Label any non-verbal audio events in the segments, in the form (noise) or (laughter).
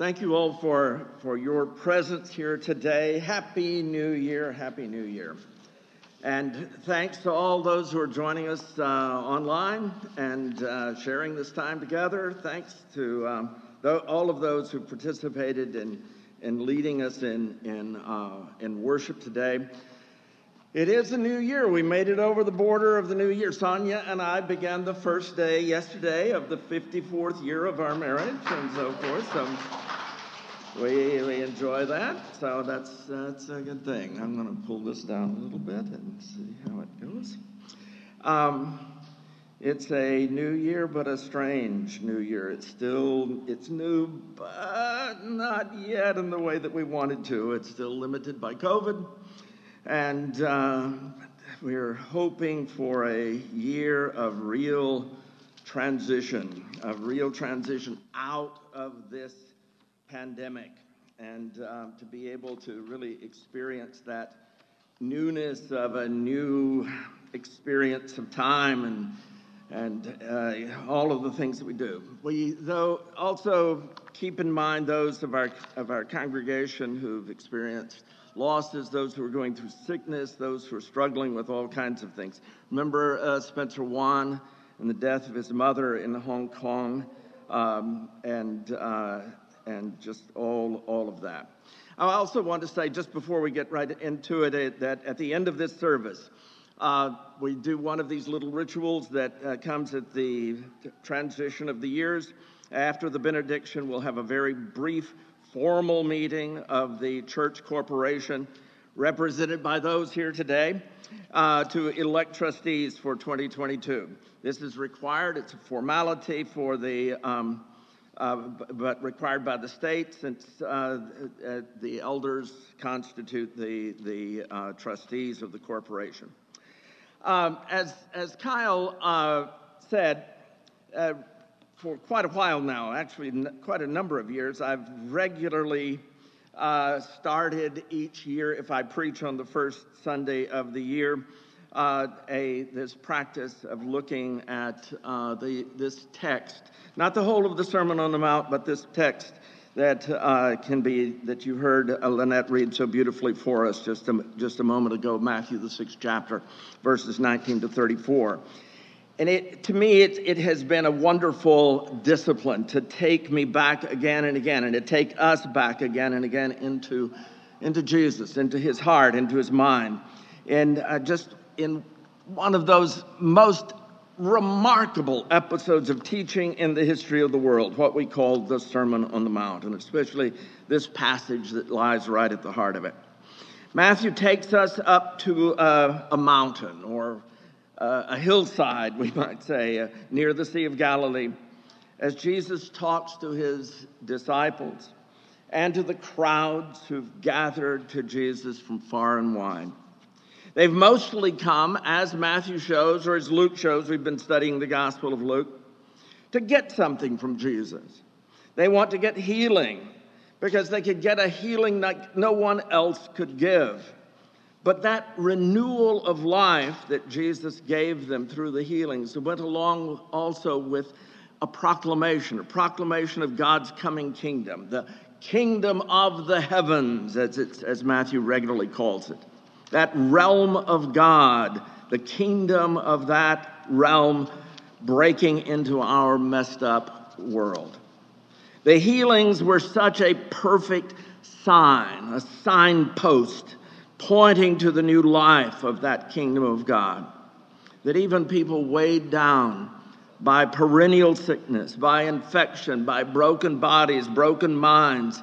Thank you all for, for your presence here today. Happy New Year. Happy New Year. And thanks to all those who are joining us uh, online and uh, sharing this time together. Thanks to um, th- all of those who participated in, in leading us in, in, uh, in worship today. It is a new year. We made it over the border of the new year. Sonia and I began the first day yesterday of the 54th year of our marriage and so forth. So we, we enjoy that. So that's, that's a good thing. I'm going to pull this down a little bit and see how it goes. Um, it's a new year, but a strange new year. It's still, it's new, but not yet in the way that we wanted to. It's still limited by COVID. And uh, we're hoping for a year of real transition, of real transition out of this pandemic, and uh, to be able to really experience that newness of a new experience of time and and uh, all of the things that we do. We though also keep in mind those of our of our congregation who've experienced losses, those who are going through sickness, those who are struggling with all kinds of things. Remember uh, Spencer Wan and the death of his mother in Hong Kong, um, and uh, and just all all of that. I also want to say, just before we get right into it, that at the end of this service, uh, we do one of these little rituals that uh, comes at the transition of the years. After the benediction, we'll have a very brief formal meeting of the church corporation, represented by those here today, uh, to elect trustees for 2022. This is required, it's a formality for the, um, uh, but required by the state since uh, uh the elders constitute the, the uh, trustees of the corporation. Um, as, as Kyle said, for quite a while now, actually, quite a number of years, I've regularly started each year, if I preach on the first Sunday of the year, uh, a this practice of looking at uh, the this text, not the whole of the Sermon on the Mount, but this text that uh, can be that you heard uh, Lynette read so beautifully for us just a, just a moment ago, Matthew the sixth chapter, verses 19 to 34. And it, to me, it, it has been a wonderful discipline to take me back again and again, and to take us back again and again into, into Jesus, into his heart, into his mind. And uh, just in one of those most remarkable episodes of teaching in the history of the world, what we call the Sermon on the Mount, and especially this passage that lies right at the heart of it. Matthew takes us up to a, a mountain or uh, a hillside, we might say, uh, near the Sea of Galilee, as Jesus talks to his disciples and to the crowds who've gathered to Jesus from far and wide. They've mostly come, as Matthew shows, or as Luke shows, we've been studying the Gospel of Luke, to get something from Jesus. They want to get healing because they could get a healing that no one else could give. But that renewal of life that Jesus gave them through the healings went along also with a proclamation, a proclamation of God's coming kingdom, the kingdom of the heavens, as, as Matthew regularly calls it. That realm of God, the kingdom of that realm breaking into our messed up world. The healings were such a perfect sign, a signpost pointing to the new life of that kingdom of God. That even people weighed down by perennial sickness, by infection, by broken bodies, broken minds,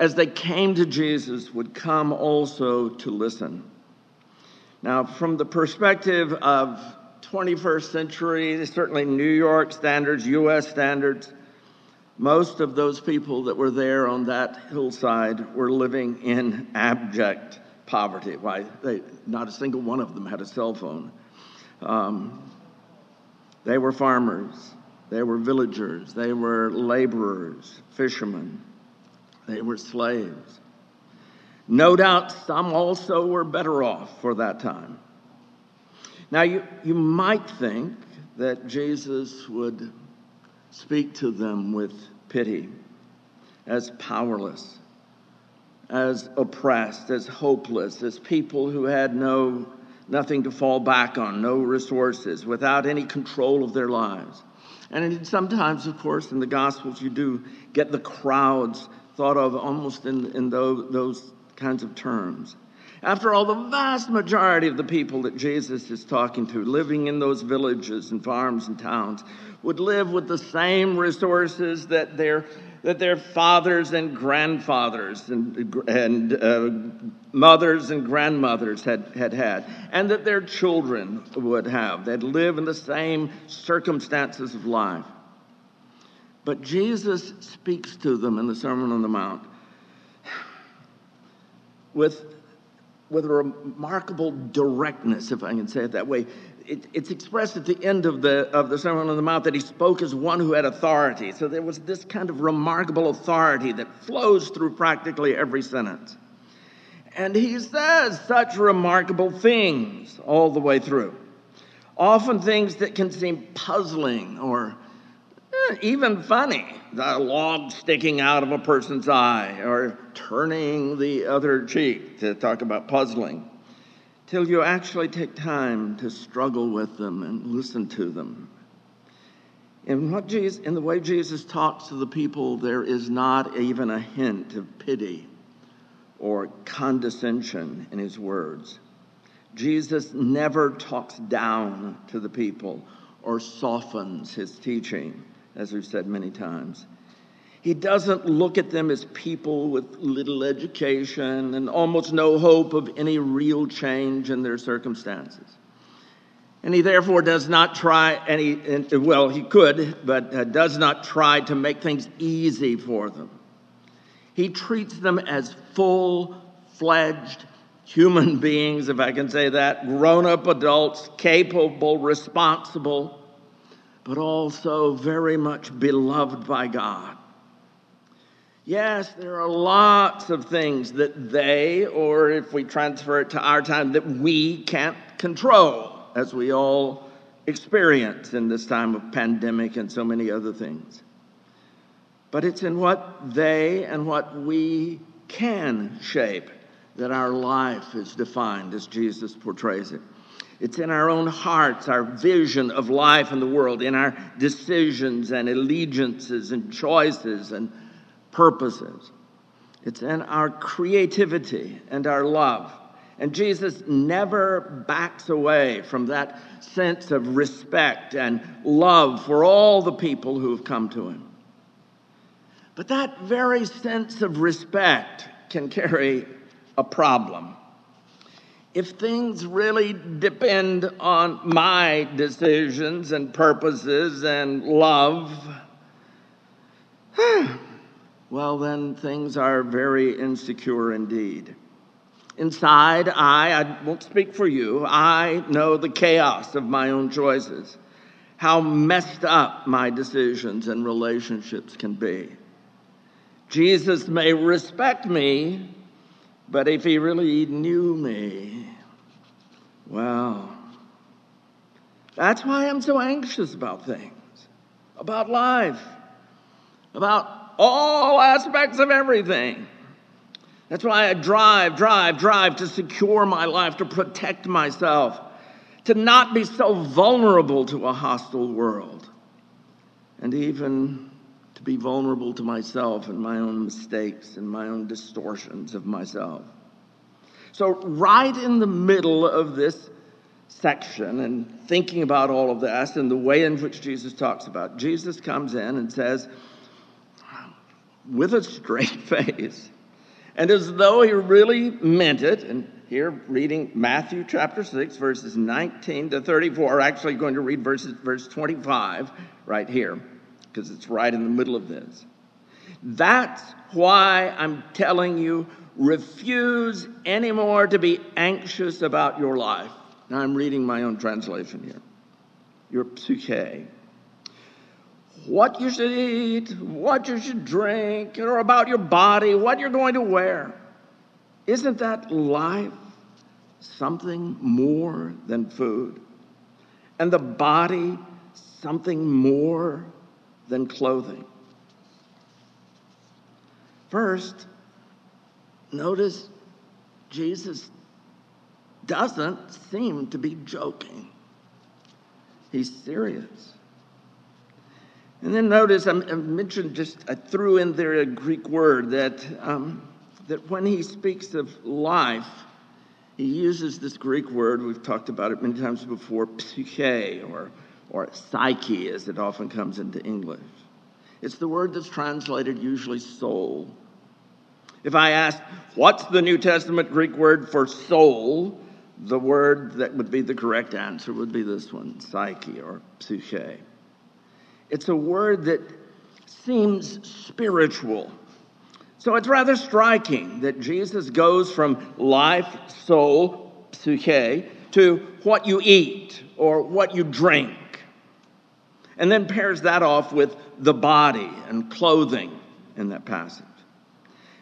as they came to Jesus, would come also to listen. Now, from the perspective of 21st century, certainly New York standards, U.S. standards, most of those people that were there on that hillside were living in abject poverty. Why, they, not a single one of them had a cell phone. Um, they were farmers, they were villagers, they were laborers, fishermen, they were slaves. No doubt some also were better off for that time. Now, you, you might think that Jesus would speak to them with pity, as powerless, as oppressed, as hopeless, as people who had no nothing to fall back on, no resources, without any control of their lives. And sometimes, of course, in the Gospels, you do get the crowds thought of almost in, in those, those kinds of terms. After all, the vast majority of the people that Jesus is talking to, living in those villages and farms and towns, would live with the same resources that their, that their fathers and grandfathers and, and uh, mothers and grandmothers had, had had, and that their children would have. They'd live in the same circumstances of life. But Jesus speaks to them in the Sermon on the Mount with with a remarkable directness, if I can say it that way. It, it's expressed at the end of the, of the Sermon on the Mount that he spoke as one who had authority. So there was this kind of remarkable authority that flows through practically every sentence. And he says such remarkable things all the way through. Often things that can seem puzzling or Eh, even funny the log sticking out of a person's eye or turning the other cheek to talk about puzzling till you actually take time to struggle with them and listen to them. In, what Jesus, in the way Jesus talks to the people, there is not even a hint of pity or condescension in his words. Jesus never talks down to the people or softens his teaching as we've said many times. He doesn't look at them as people with little education and almost no hope of any real change in their circumstances. And he therefore does not try any, well, he could, but uh, does not try to make things easy for them. He treats them as full fledged human (laughs) beings, if I can say that, grown up adults, capable, responsible, but also very much beloved by God. Yes, there are lots of things that they, or if we transfer it to our time, that we can't control, as we all experience in this time of pandemic and so many other things. But it's in what they and what we can shape that our life is defined as Jesus portrays it. It's in our own hearts, our vision of life in the world, in our decisions and allegiances and choices and purposes. It's in our creativity and our love. And Jesus never backs away from that sense of respect and love for all the people who have come to him. But that very sense of respect can carry a problem if things really depend on my decisions and purposes and love, (sighs) well, then things are very insecure indeed. Inside, I, I won't speak for you, I know the chaos of my own choices, how messed up my decisions and relationships can be. Jesus may respect me but if he really knew me, well, that's why I'm so anxious about things, about life, about all aspects of everything. That's why I drive, drive, drive to secure my life, to protect myself, to not be so vulnerable to a hostile world, and even to be vulnerable to myself and my own mistakes and my own distortions of myself. So, right in the middle of this section and thinking about all of this and the way in which Jesus talks about, Jesus comes in and says, with a straight (laughs) face, and as though he really meant it, and here reading Matthew chapter 6, verses 19 to 34, actually going to read verses, verse 25 right here because it's right in the middle of this. That's why I'm telling you refuse anymore to be anxious about your life. Now I'm reading my own translation here. Your psyche. What you should eat, what you should drink, or about your body, what you're going to wear. Isn't that life something more than food? And the body something more than clothing. First, notice Jesus doesn't seem to be joking. He's serious. And then notice I mentioned just, I threw in there a Greek word that, um, that when he speaks of life, he uses this Greek word, we've talked about it many times before, psyche, or, or psyche, as it often comes into English. It's the word that's translated usually soul. If I ask, what's the New Testament Greek word for soul? The word that would be the correct answer would be this one, psyche or psyche. It's a word that seems spiritual. So it's rather striking that Jesus goes from life, soul, psyche, to what you eat or what you drink, and then pairs that off with the body and clothing in that passage.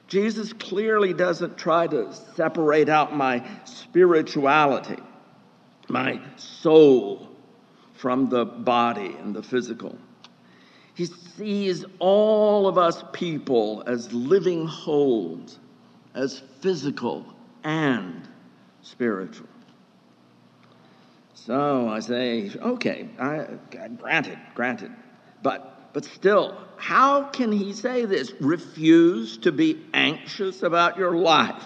Jesus clearly doesn't try to separate out my spirituality, my soul, from the body and the physical. He sees all of us people as living wholes, as physical and spiritual. So I say, okay, I, granted, granted. But, but still, how can he say this? Refuse to be anxious about your life.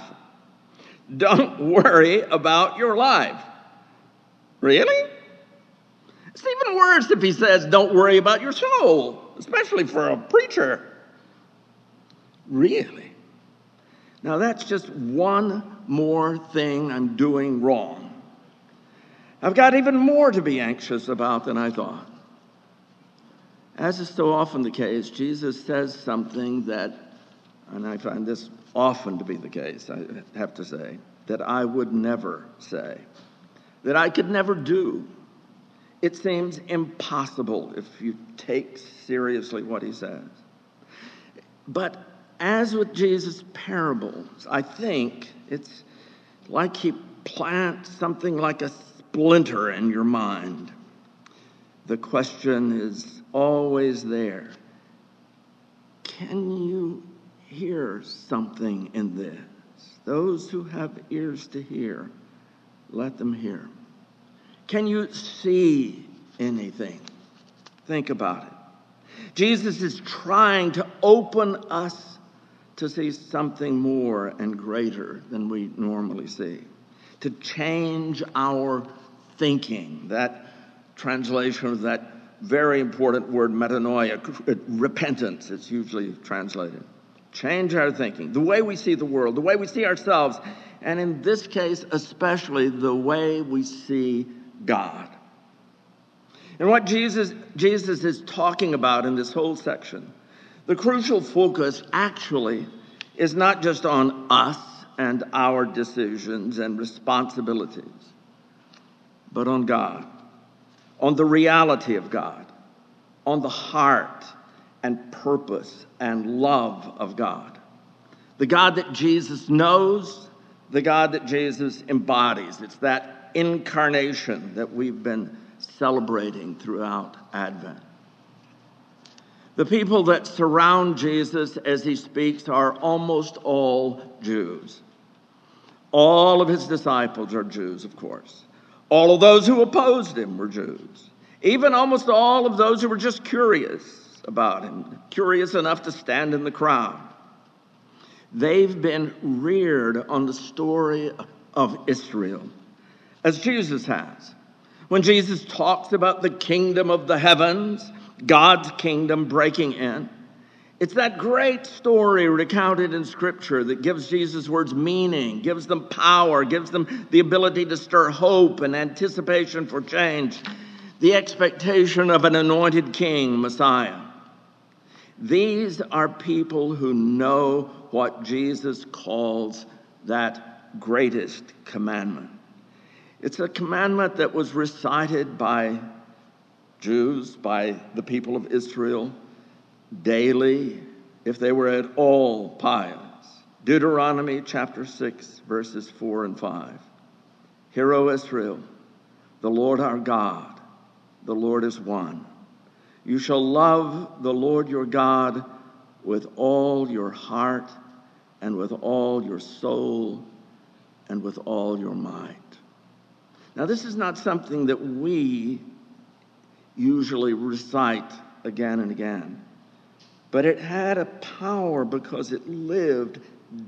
Don't worry about your life. Really? It's even worse if he says, don't worry about your soul, especially for a preacher. Really? Now, that's just one more thing I'm doing wrong. I've got even more to be anxious about than I thought. As is so often the case, Jesus says something that, and I find this often to be the case, I have to say, that I would never say, that I could never do. It seems impossible if you take seriously what he says. But as with Jesus' parables, I think it's like he plants something like a splinter in your mind. The question is always there Can you hear something in this? Those who have ears to hear, let them hear. Can you see anything? Think about it. Jesus is trying to open us to see something more and greater than we normally see, to change our thinking. That translation of that very important word, metanoia, repentance, it's usually translated. Change our thinking, the way we see the world, the way we see ourselves, and in this case, especially the way we see God. And what Jesus, Jesus is talking about in this whole section, the crucial focus actually is not just on us and our decisions and responsibilities, but on God, on the reality of God, on the heart and purpose and love of God. The God that Jesus knows, the God that Jesus embodies. It's that incarnation that we've been celebrating throughout Advent. The people that surround Jesus as he speaks are almost all Jews. All of his disciples are Jews, of course. All of those who opposed him were Jews. Even almost all of those who were just curious about him, curious enough to stand in the crowd. They've been reared on the story of Israel as Jesus has. When Jesus talks about the kingdom of the heavens, God's kingdom breaking in, it's that great story recounted in Scripture that gives Jesus' words meaning, gives them power, gives them the ability to stir hope and anticipation for change, the expectation of an anointed king, Messiah. These are people who know what Jesus calls that greatest commandment. It's a commandment that was recited by Jews, by the people of Israel daily, if they were at all pious. Deuteronomy chapter 6, verses 4 and 5. Hear, O Israel, the Lord our God, the Lord is one. You shall love the Lord your God with all your heart and with all your soul and with all your might. Now, this is not something that we usually recite again and again, but it had a power because it lived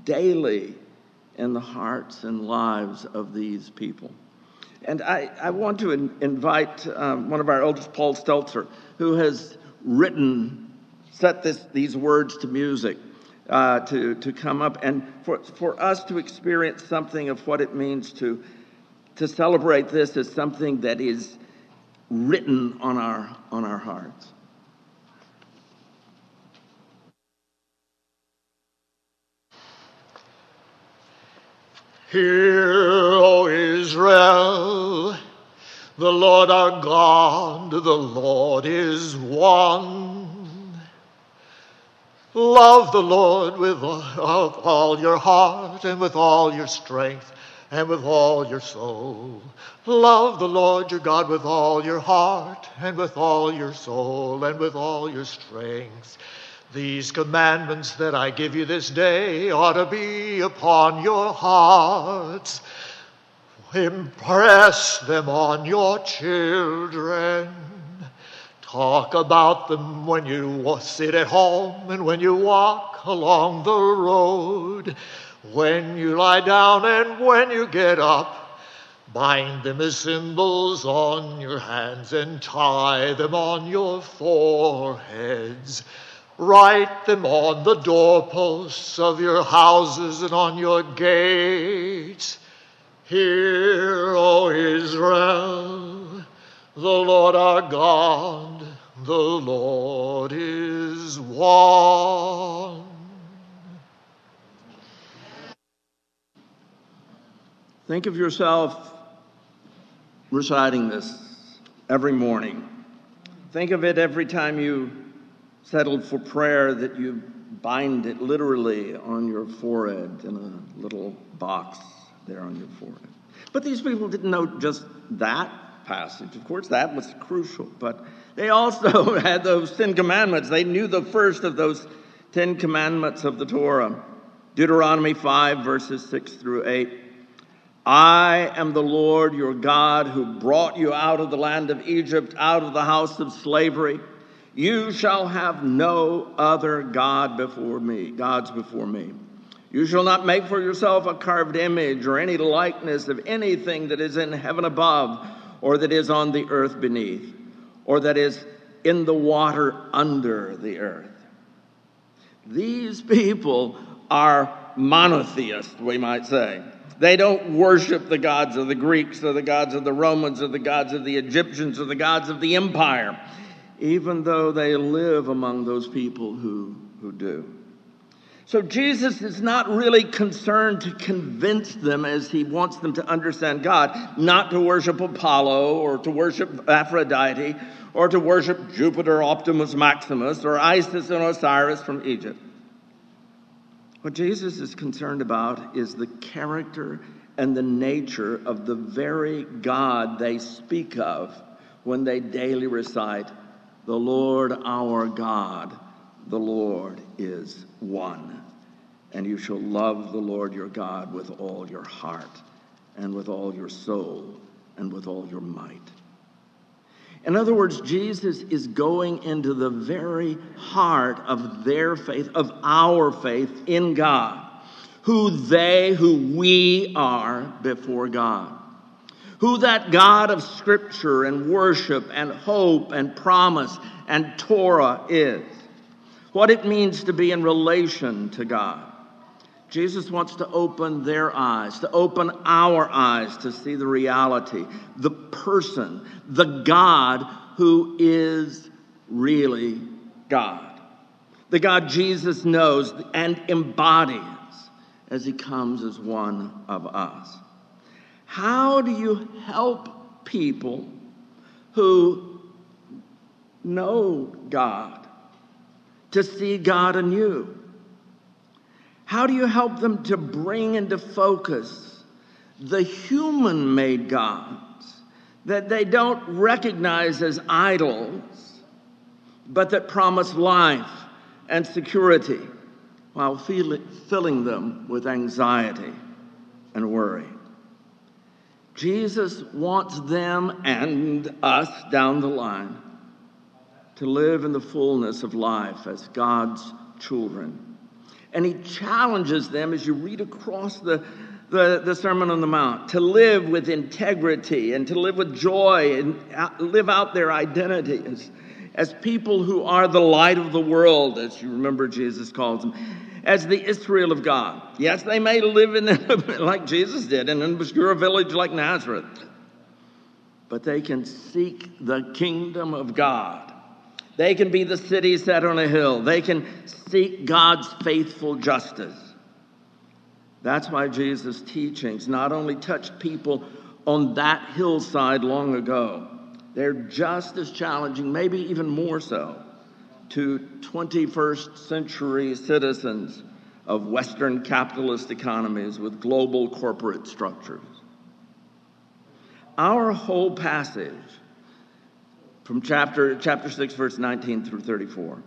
daily in the hearts and lives of these people. And I, I want to in, invite um, one of our elders, Paul Stelzer, who has written, set this, these words to music, uh, to, to come up and for, for us to experience something of what it means to, to celebrate this as something that is written on our, on our hearts. Hear, O Israel, the Lord our God, the Lord is one. Love the Lord with all your heart and with all your strength and with all your soul. Love the Lord your God with all your heart and with all your soul and with all your strength. These commandments that I give you this day ought to be upon your hearts. Impress them on your children. Talk about them when you sit at home and when you walk along the road, when you lie down and when you get up. Bind them as symbols on your hands and tie them on your foreheads. Write them on the doorposts of your houses and on your gates. Hear, O Israel, the Lord our God, the Lord is one. Think of yourself reciting this every morning. Think of it every time you settled for prayer that you bind it literally on your forehead in a little box there on your forehead. But these people didn't know just that passage. Of course, that was crucial, but they also (laughs) had those Ten Commandments. They knew the first of those Ten Commandments of the Torah Deuteronomy 5, verses 6 through 8. I am the Lord your God who brought you out of the land of Egypt, out of the house of slavery. You shall have no other God before me, gods before me. You shall not make for yourself a carved image or any likeness of anything that is in heaven above, or that is on the earth beneath, or that is in the water under the earth. These people are monotheists, we might say. They don't worship the gods of the Greeks or the gods of the Romans or the gods of the Egyptians or the gods of the empire even though they live among those people who, who do. So Jesus is not really concerned to convince them as he wants them to understand God, not to worship Apollo or to worship Aphrodite or to worship Jupiter Optimus Maximus or Isis and Osiris from Egypt. What Jesus is concerned about is the character and the nature of the very God they speak of when they daily recite the Lord our God, the Lord is one. And you shall love the Lord your God with all your heart, and with all your soul, and with all your might. In other words, Jesus is going into the very heart of their faith, of our faith in God, who they, who we are before God who that God of Scripture and worship and hope and promise and Torah is, what it means to be in relation to God. Jesus wants to open their eyes, to open our eyes to see the reality, the person, the God who is really God. The God Jesus knows and embodies as he comes as one of us. How do you help people who know God to see God in you? How do you help them to bring into focus the human made gods that they don't recognize as idols, but that promise life and security while filling them with anxiety and worry. Jesus wants them and us down the line to live in the fullness of life as God's children. And he challenges them as you read across the, the, the, Sermon on the Mount to live with integrity and to live with joy and live out their identity as, as people who are the light of the world, as you remember Jesus calls them, as the Israel of God. Yes, they may live in (laughs) like Jesus did in an obscure village like Nazareth, but they can seek the kingdom of God they can be the city set on a hill. They can seek God's faithful justice. That's why Jesus' teachings not only touched people on that hillside long ago, they're just as challenging, maybe even more so, to 21st century citizens of Western capitalist economies with global corporate structures. Our whole passage from chapter, chapter 6, verse 19 through 34,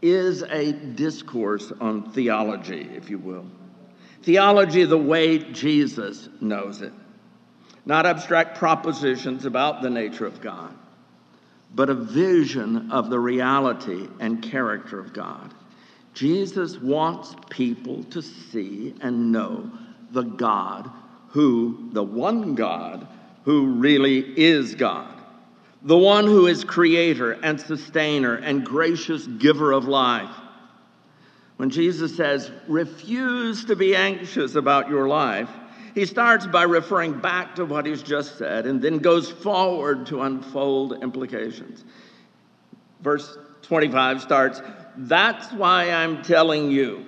is a discourse on theology, if you will. Theology the way Jesus knows it. Not abstract propositions about the nature of God, but a vision of the reality and character of God. Jesus wants people to see and know the God who, the one God, who really is God the one who is creator and sustainer and gracious giver of life. When Jesus says, refuse to be anxious about your life, he starts by referring back to what he's just said and then goes forward to unfold implications. Verse 25 starts, That's why I'm telling you,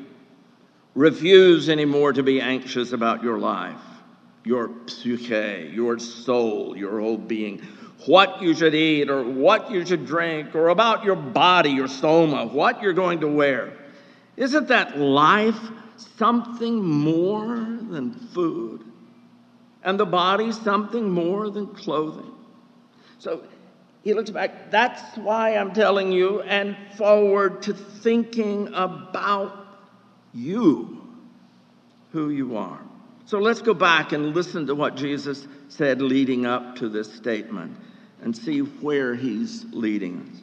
refuse anymore to be anxious about your life, your psyche, your soul, your whole being what you should eat or what you should drink or about your body, your soma, what you're going to wear. Isn't that life something more than food? And the body something more than clothing? So he looks back, that's why I'm telling you, and forward to thinking about you, who you are. So let's go back and listen to what Jesus said leading up to this statement and see where he's leading us.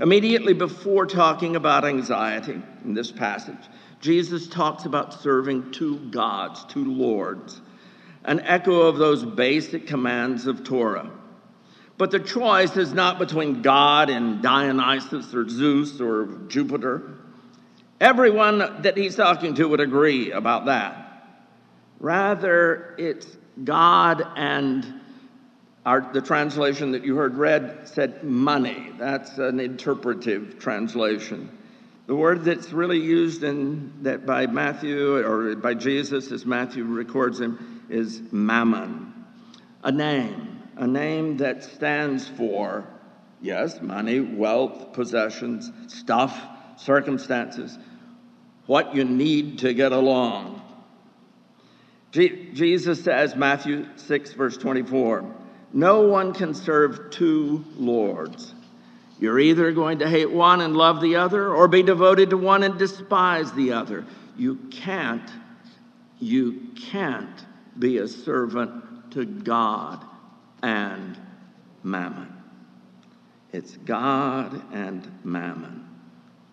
Immediately before talking about anxiety in this passage, Jesus talks about serving two gods, two lords, an echo of those basic commands of Torah. But the choice is not between God and Dionysus or Zeus or Jupiter. Everyone that he's talking to would agree about that. Rather, it's God and our, the translation that you heard read said money. That's an interpretive translation. The word that's really used in that by Matthew or by Jesus, as Matthew records him, is mammon, a name, a name that stands for yes, money, wealth, possessions, stuff, circumstances, what you need to get along. Jesus says, Matthew 6, verse 24. No one can serve two lords. You're either going to hate one and love the other, or be devoted to one and despise the other. You can't, you can't be a servant to God and mammon. It's God and mammon,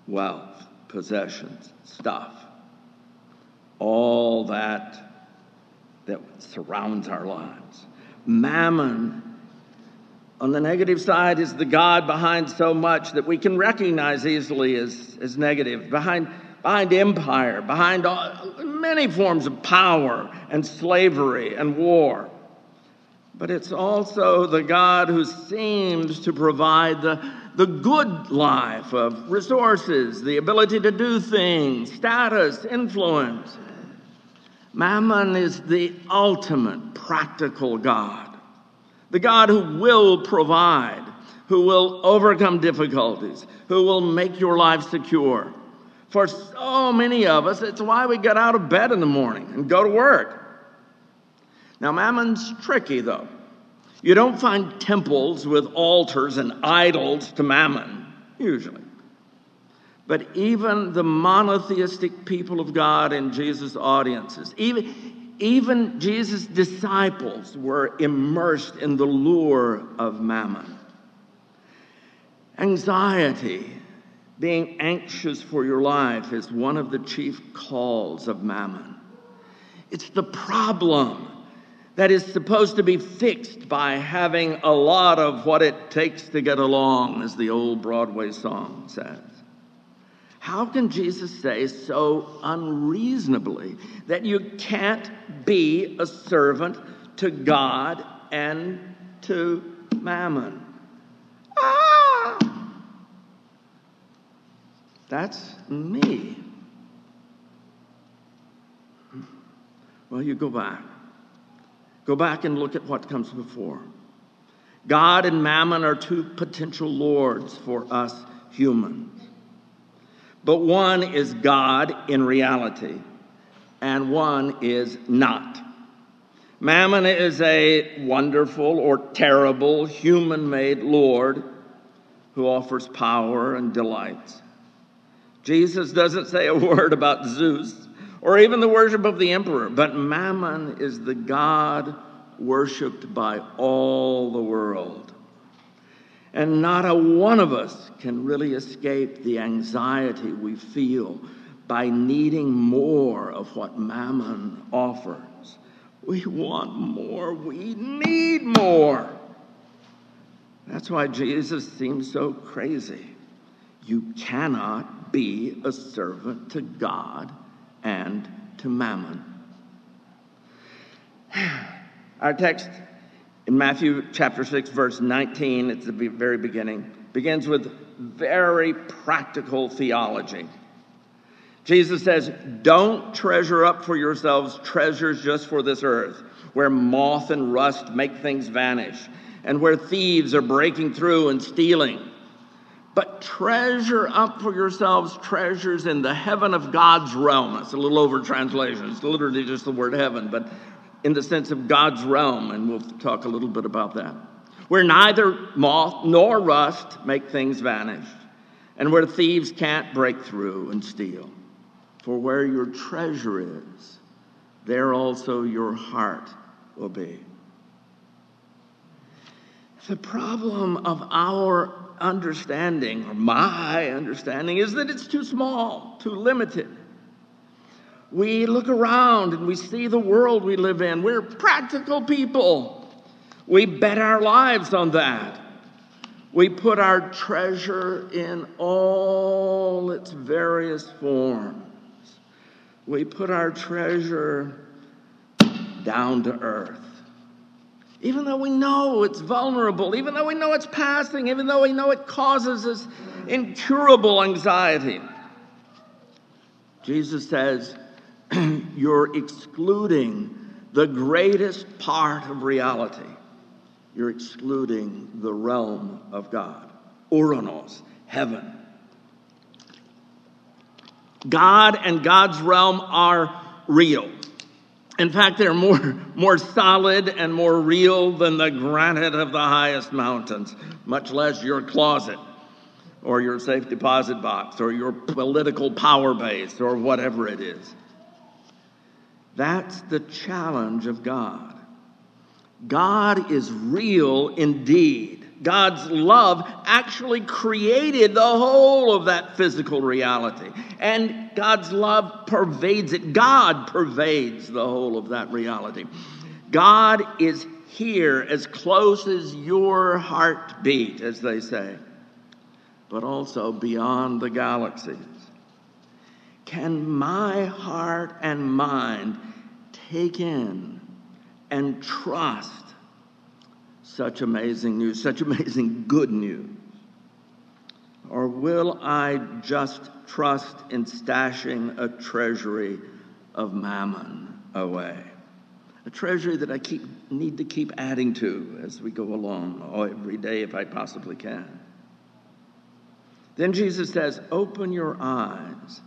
wealth, possessions, stuff, all that that surrounds our lives. Mammon. On the negative side is the God behind so much that we can recognize easily as, as negative, behind, behind empire, behind all, many forms of power and slavery and war. But it's also the God who seems to provide the, the good life of resources, the ability to do things, status, influence. Mammon is the ultimate practical God, the God who will provide, who will overcome difficulties, who will make your life secure. For so many of us, it's why we get out of bed in the morning and go to work. Now, Mammon's tricky, though. You don't find temples with altars and idols to Mammon, usually. But even the monotheistic people of God in Jesus' audiences, even, even Jesus' disciples were immersed in the lure of mammon. Anxiety, being anxious for your life, is one of the chief calls of mammon. It's the problem that is supposed to be fixed by having a lot of what it takes to get along, as the old Broadway song says. How can Jesus say so unreasonably that you can't be a servant to God and to mammon? Ah! That's me. Well, you go back. Go back and look at what comes before. God and mammon are two potential lords for us humans. But one is God in reality, and one is not. Mammon is a wonderful or terrible human made Lord who offers power and delights. Jesus doesn't say a word about Zeus or even the worship of the emperor. But Mammon is the God worshiped by all the world. And not a one of us can really escape the anxiety we feel by needing more of what Mammon offers. We want more, we need more. That's why Jesus seems so crazy. You cannot be a servant to God and to mammon. (sighs) Our text in Matthew chapter 6, verse 19, it's the very beginning, begins with very practical theology. Jesus says, Don't treasure up for yourselves treasures just for this earth, where moth and rust make things vanish, and where thieves are breaking through and stealing but treasure up for yourselves treasures in the heaven of God's realm. That's a little over translation. It's literally just the word heaven, but in the sense of God's realm, and we'll talk a little bit about that. Where neither moth nor rust make things vanish, and where thieves can't break through and steal. For where your treasure is, there also your heart will be. The problem of our understanding, or my understanding, is that it's too small, too limited. We look around and we see the world we live in. We're practical people. We bet our lives on that. We put our treasure in all its various forms. We put our treasure down to earth even though we know it's vulnerable, even though we know it's passing, even though we know it causes us incurable anxiety. Jesus says, (clears throat) You're excluding the greatest part of reality. You're excluding the realm of God, Uranos, heaven. God and God's realm are real. In fact, they're more, (laughs) more solid and more real than the granite of the highest mountains, much less your closet or your safe deposit box or your political power base or whatever it is. That's the challenge of God. God is real indeed. God's love actually created the whole of that physical reality. And God's love pervades it. God pervades the whole of that reality. God is here as close as your heartbeat, as they say, but also beyond the galaxies. Can my heart and mind take in and trust such amazing news, such amazing good news? Or will I just trust in stashing a treasury of mammon away? A treasury that I keep, need to keep adding to as we go along oh, every day if I possibly can. Then Jesus says, Open your eyes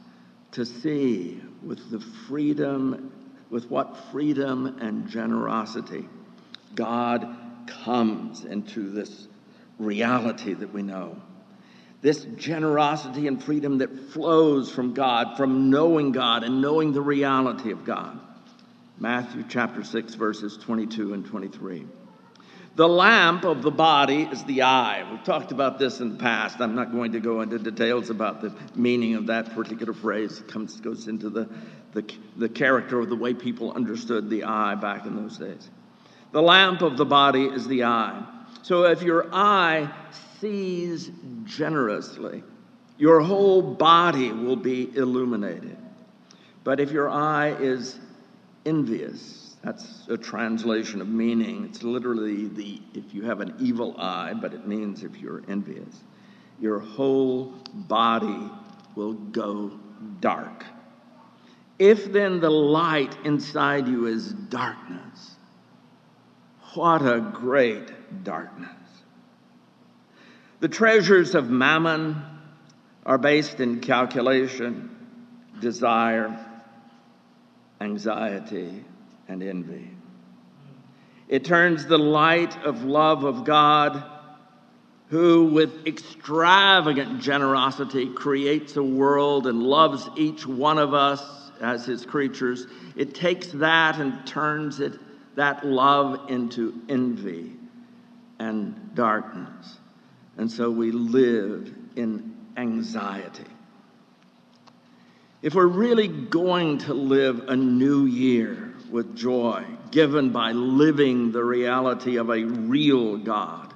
to see with the freedom, with what freedom and generosity God comes into this reality that we know. This generosity and freedom that flows from God, from knowing God and knowing the reality of God. Matthew chapter 6, verses 22 and 23. The lamp of the body is the eye. We've talked about this in the past. I'm not going to go into details about the meaning of that particular phrase. It comes, goes into the, the, the character of the way people understood the eye back in those days. The lamp of the body is the eye. So if your eye sees generously, your whole body will be illuminated. But if your eye is envious, that's a translation of meaning. It's literally the if you have an evil eye, but it means if you're envious, your whole body will go dark. If then the light inside you is darkness, what a great darkness. The treasures of mammon are based in calculation, desire, anxiety, and envy. It turns the light of love of God, who with extravagant generosity creates a world and loves each one of us as his creatures. It takes that and turns it, that love into envy and darkness. And so we live in anxiety. If we're really going to live a new year with joy, given by living the reality of a real God,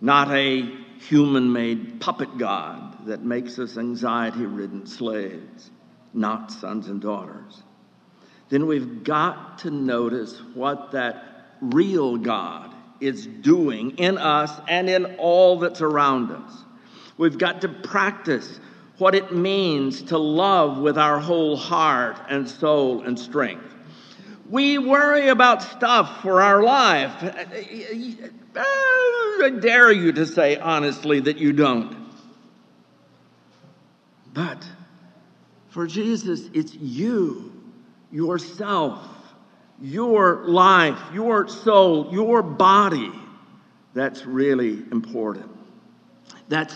not a human made puppet God that makes us anxiety ridden slaves, not sons and daughters, then we've got to notice what that real God is doing in us and in all that's around us. We've got to practice what it means to love with our whole heart and soul and strength. We worry about stuff for our life. Uh, I dare you to say honestly that you don't. But for Jesus, it's you, yourself, your life, your soul, your body that's really important. That's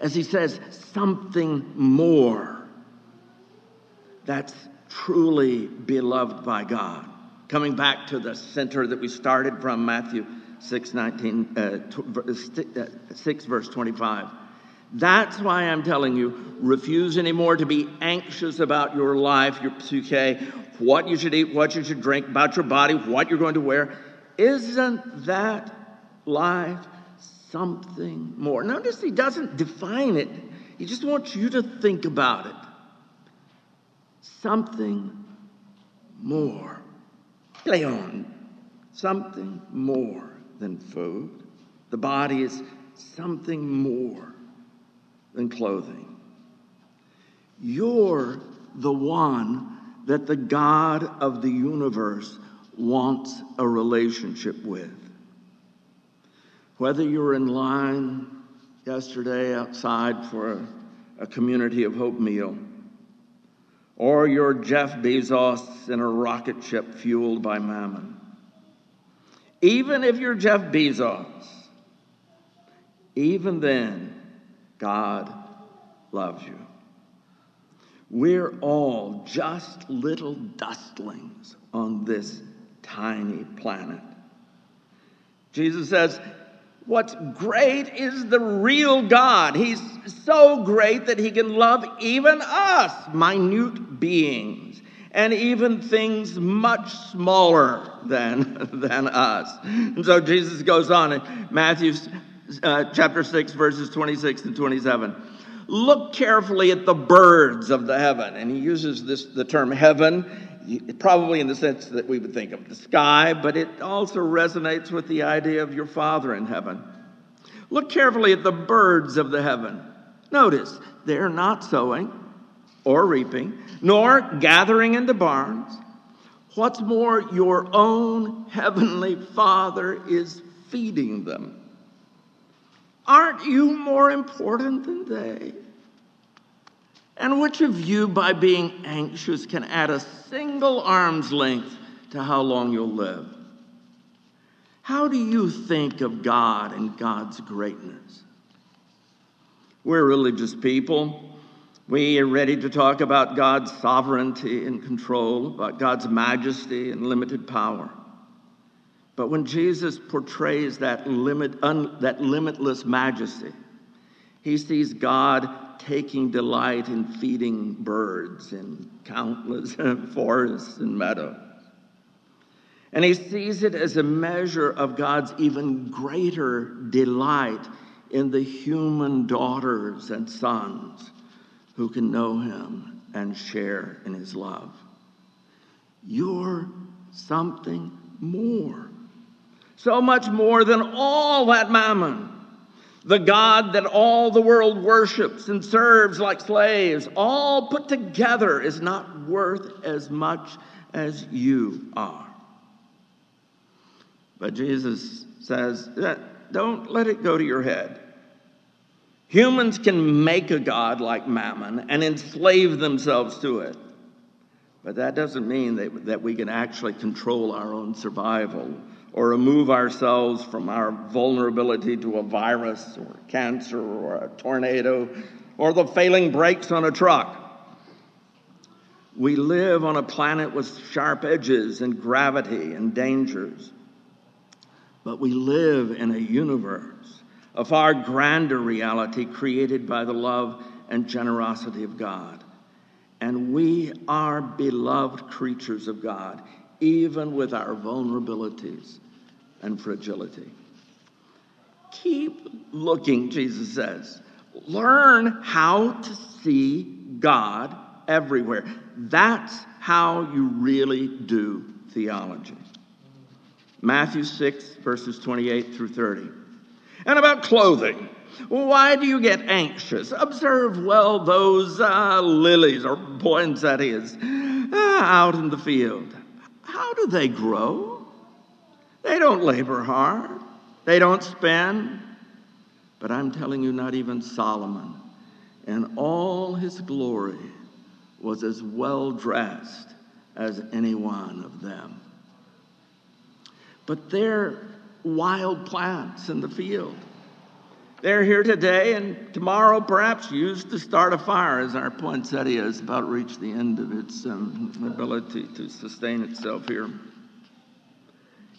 as he says, something more that's truly beloved by God. Coming back to the center that we started from Matthew 6, 19, uh, uh, 6 verse 25. That's why I'm telling you, refuse anymore to be anxious about your life, your psyche, what you should eat, what you should drink, about your body, what you're going to wear. Isn't that life something more. Notice he doesn't define it, he just wants you to think about it. Something more. Leon, something more than food. The body is something more than clothing. You're the one that the God of the universe wants a relationship with. Whether you're in line yesterday outside for a, a community of hope meal, or you're Jeff Bezos in a rocket ship fueled by mammon. Even if you're Jeff Bezos, even then, God loves you. We're all just little dustlings on this tiny planet. Jesus says, What's great is the real God. He's so great that he can love even us, minute beings, and even things much smaller than, (laughs) than us. And so Jesus goes on in Matthew uh, chapter 6, verses 26 and 27. Look carefully at the birds of the heaven. And he uses this, the term heaven probably in the sense that we would think of the sky, but it also resonates with the idea of your Father in heaven. Look carefully at the birds of the heaven. Notice, they're not sowing or reaping, nor gathering into barns. What's more, your own heavenly Father is feeding them. Aren't you more important than they? And which of you, by being anxious, can add a single arm's length to how long you'll live? How do you think of God and God's greatness? We're religious people. We are ready to talk about God's sovereignty and control, about God's majesty and limited power. But when Jesus portrays that, limit, un, that limitless majesty, he sees God taking delight in feeding birds in countless (laughs) forests and meadows. And he sees it as a measure of God's even greater delight in the human daughters and sons who can know him and share in his love. You're something more so much more than all that mammon. The God that all the world worships and serves like slaves, all put together, is not worth as much as you are. But Jesus says, don't let it go to your head. Humans can make a God like Mammon and enslave themselves to it. But that doesn't mean that, that we can actually control our own survival or remove ourselves from our vulnerability to a virus or cancer or a tornado or the failing brakes on a truck. We live on a planet with sharp edges and gravity and dangers. But we live in a universe, a far grander reality created by the love and generosity of God. And we are beloved creatures of God, even with our vulnerabilities and fragility. Keep looking, Jesus says. Learn how to see God everywhere. That's how you really do theology. Matthew 6, verses 28 through 30. And about clothing. Why do you get anxious? Observe well those uh, lilies or poinsettias uh, out in the field. How do they grow? They don't labor hard, they don't spend. But I'm telling you, not even Solomon in all his glory was as well dressed as any one of them. But they're wild plants in the field. They're here today and tomorrow, perhaps used to start a fire as our poinsettia has about reached the end of its um, ability to sustain itself here.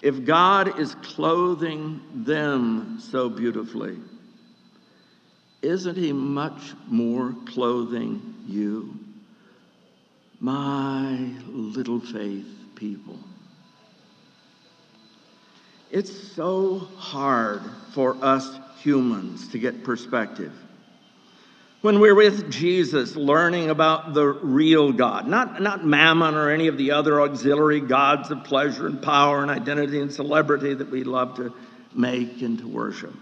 If God is clothing them so beautifully, isn't He much more clothing you? My little faith people. It's so hard for us humans to get perspective. When we're with Jesus, learning about the real God, not, not mammon or any of the other auxiliary gods of pleasure and power and identity and celebrity that we love to make and to worship.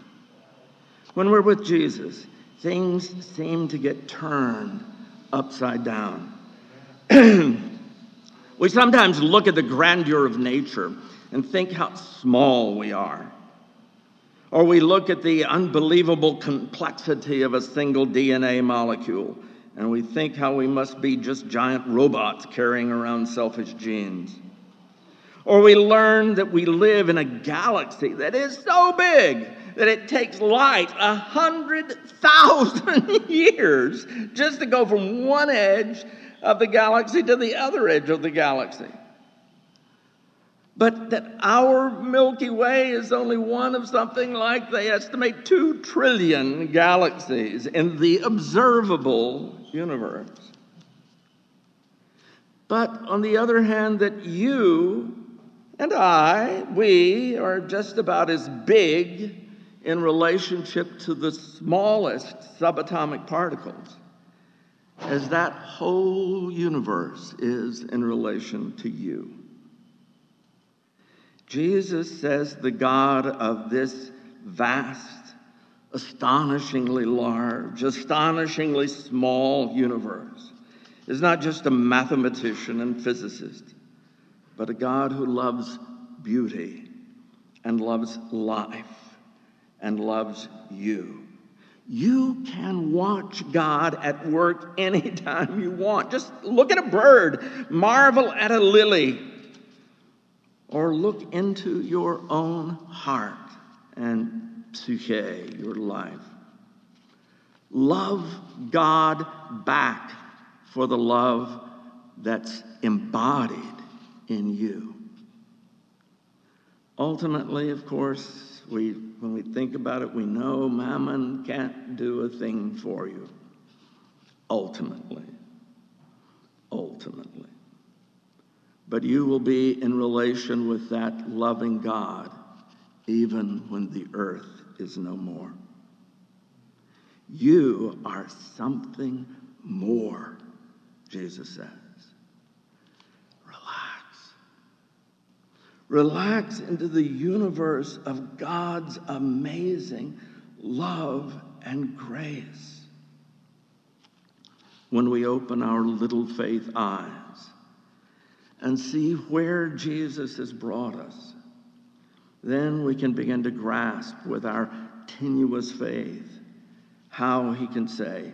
When we're with Jesus, things seem to get turned upside down. (clears throat) we sometimes look at the grandeur of nature and think how small we are. Or we look at the unbelievable complexity of a single DNA molecule and we think how we must be just giant robots carrying around selfish genes. Or we learn that we live in a galaxy that is so big that it takes light a hundred thousand (laughs) years just to go from one edge of the galaxy to the other edge of the galaxy but that our Milky Way is only one of something like, they estimate, two trillion galaxies in the observable universe. But on the other hand, that you and I, we are just about as big in relationship to the smallest subatomic particles as that whole universe is in relation to you. Jesus says the God of this vast, astonishingly large, astonishingly small universe is not just a mathematician and physicist, but a God who loves beauty and loves life and loves you. You can watch God at work (laughs) anytime you want. Just look at a bird, marvel at a lily or look into your own heart and psyche, your life. Love God back for the love that's embodied in you. Ultimately, of course, we, when we think about it, we know mammon can't do a thing for you. Ultimately. Ultimately. But you will be in relation with that loving God even when the earth is no more. You are something more, Jesus says. Relax. Relax into the universe of God's amazing love and grace. When we open our little faith eyes and see where Jesus has brought us, then we can begin to grasp with our tenuous faith how he can say,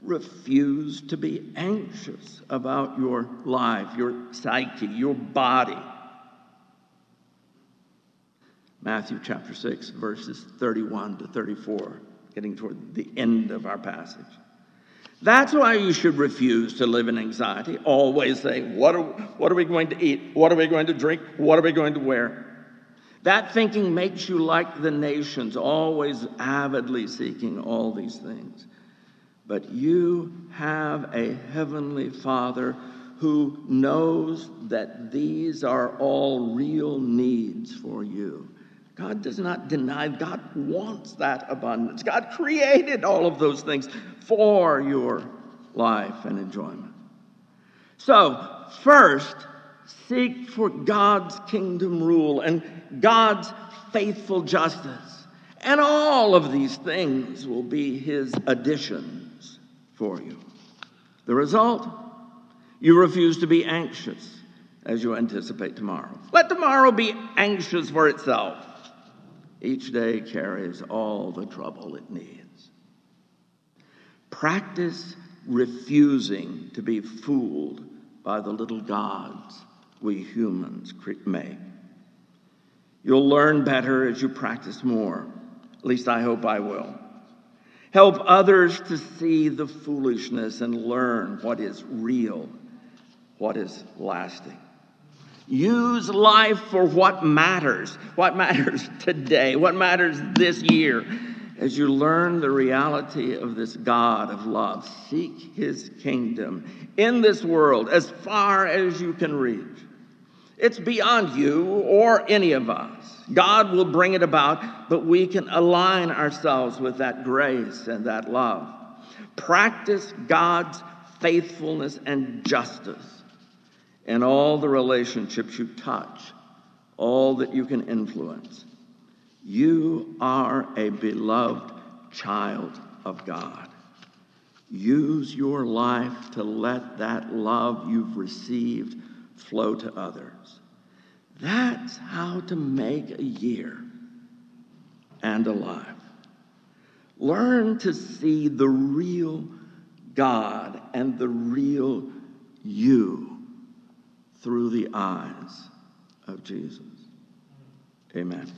refuse to be anxious about your life, your psyche, your body. Matthew chapter 6, verses 31 to 34, getting toward the end of our passage. That's why you should refuse to live in anxiety, always saying, what are, what are we going to eat? What are we going to drink? What are we going to wear? That thinking makes you like the nations, always avidly seeking all these things. But you have a heavenly Father who knows that these are all real needs for you. God does not deny, God wants that abundance. God created all of those things for your life and enjoyment. So, first, seek for God's kingdom rule and God's faithful justice. And all of these things will be his additions for you. The result? You refuse to be anxious as you anticipate tomorrow. Let tomorrow be anxious for itself. Each day carries all the trouble it needs. Practice refusing to be fooled by the little gods we humans make. You'll learn better as you practice more. At least I hope I will. Help others to see the foolishness and learn what is real, what is lasting. Use life for what matters, what matters (laughs) today, what matters this year. As you learn the reality of this God of love, seek his kingdom in this world as far as you can reach. It's beyond you or any of us. God will bring it about, but we can align ourselves with that grace and that love. Practice God's faithfulness and justice in all the relationships you touch, all that you can influence. You are a beloved child of God. Use your life to let that love you've received flow to others. That's how to make a year and a life. Learn to see the real God and the real you through the eyes of Jesus. Amen.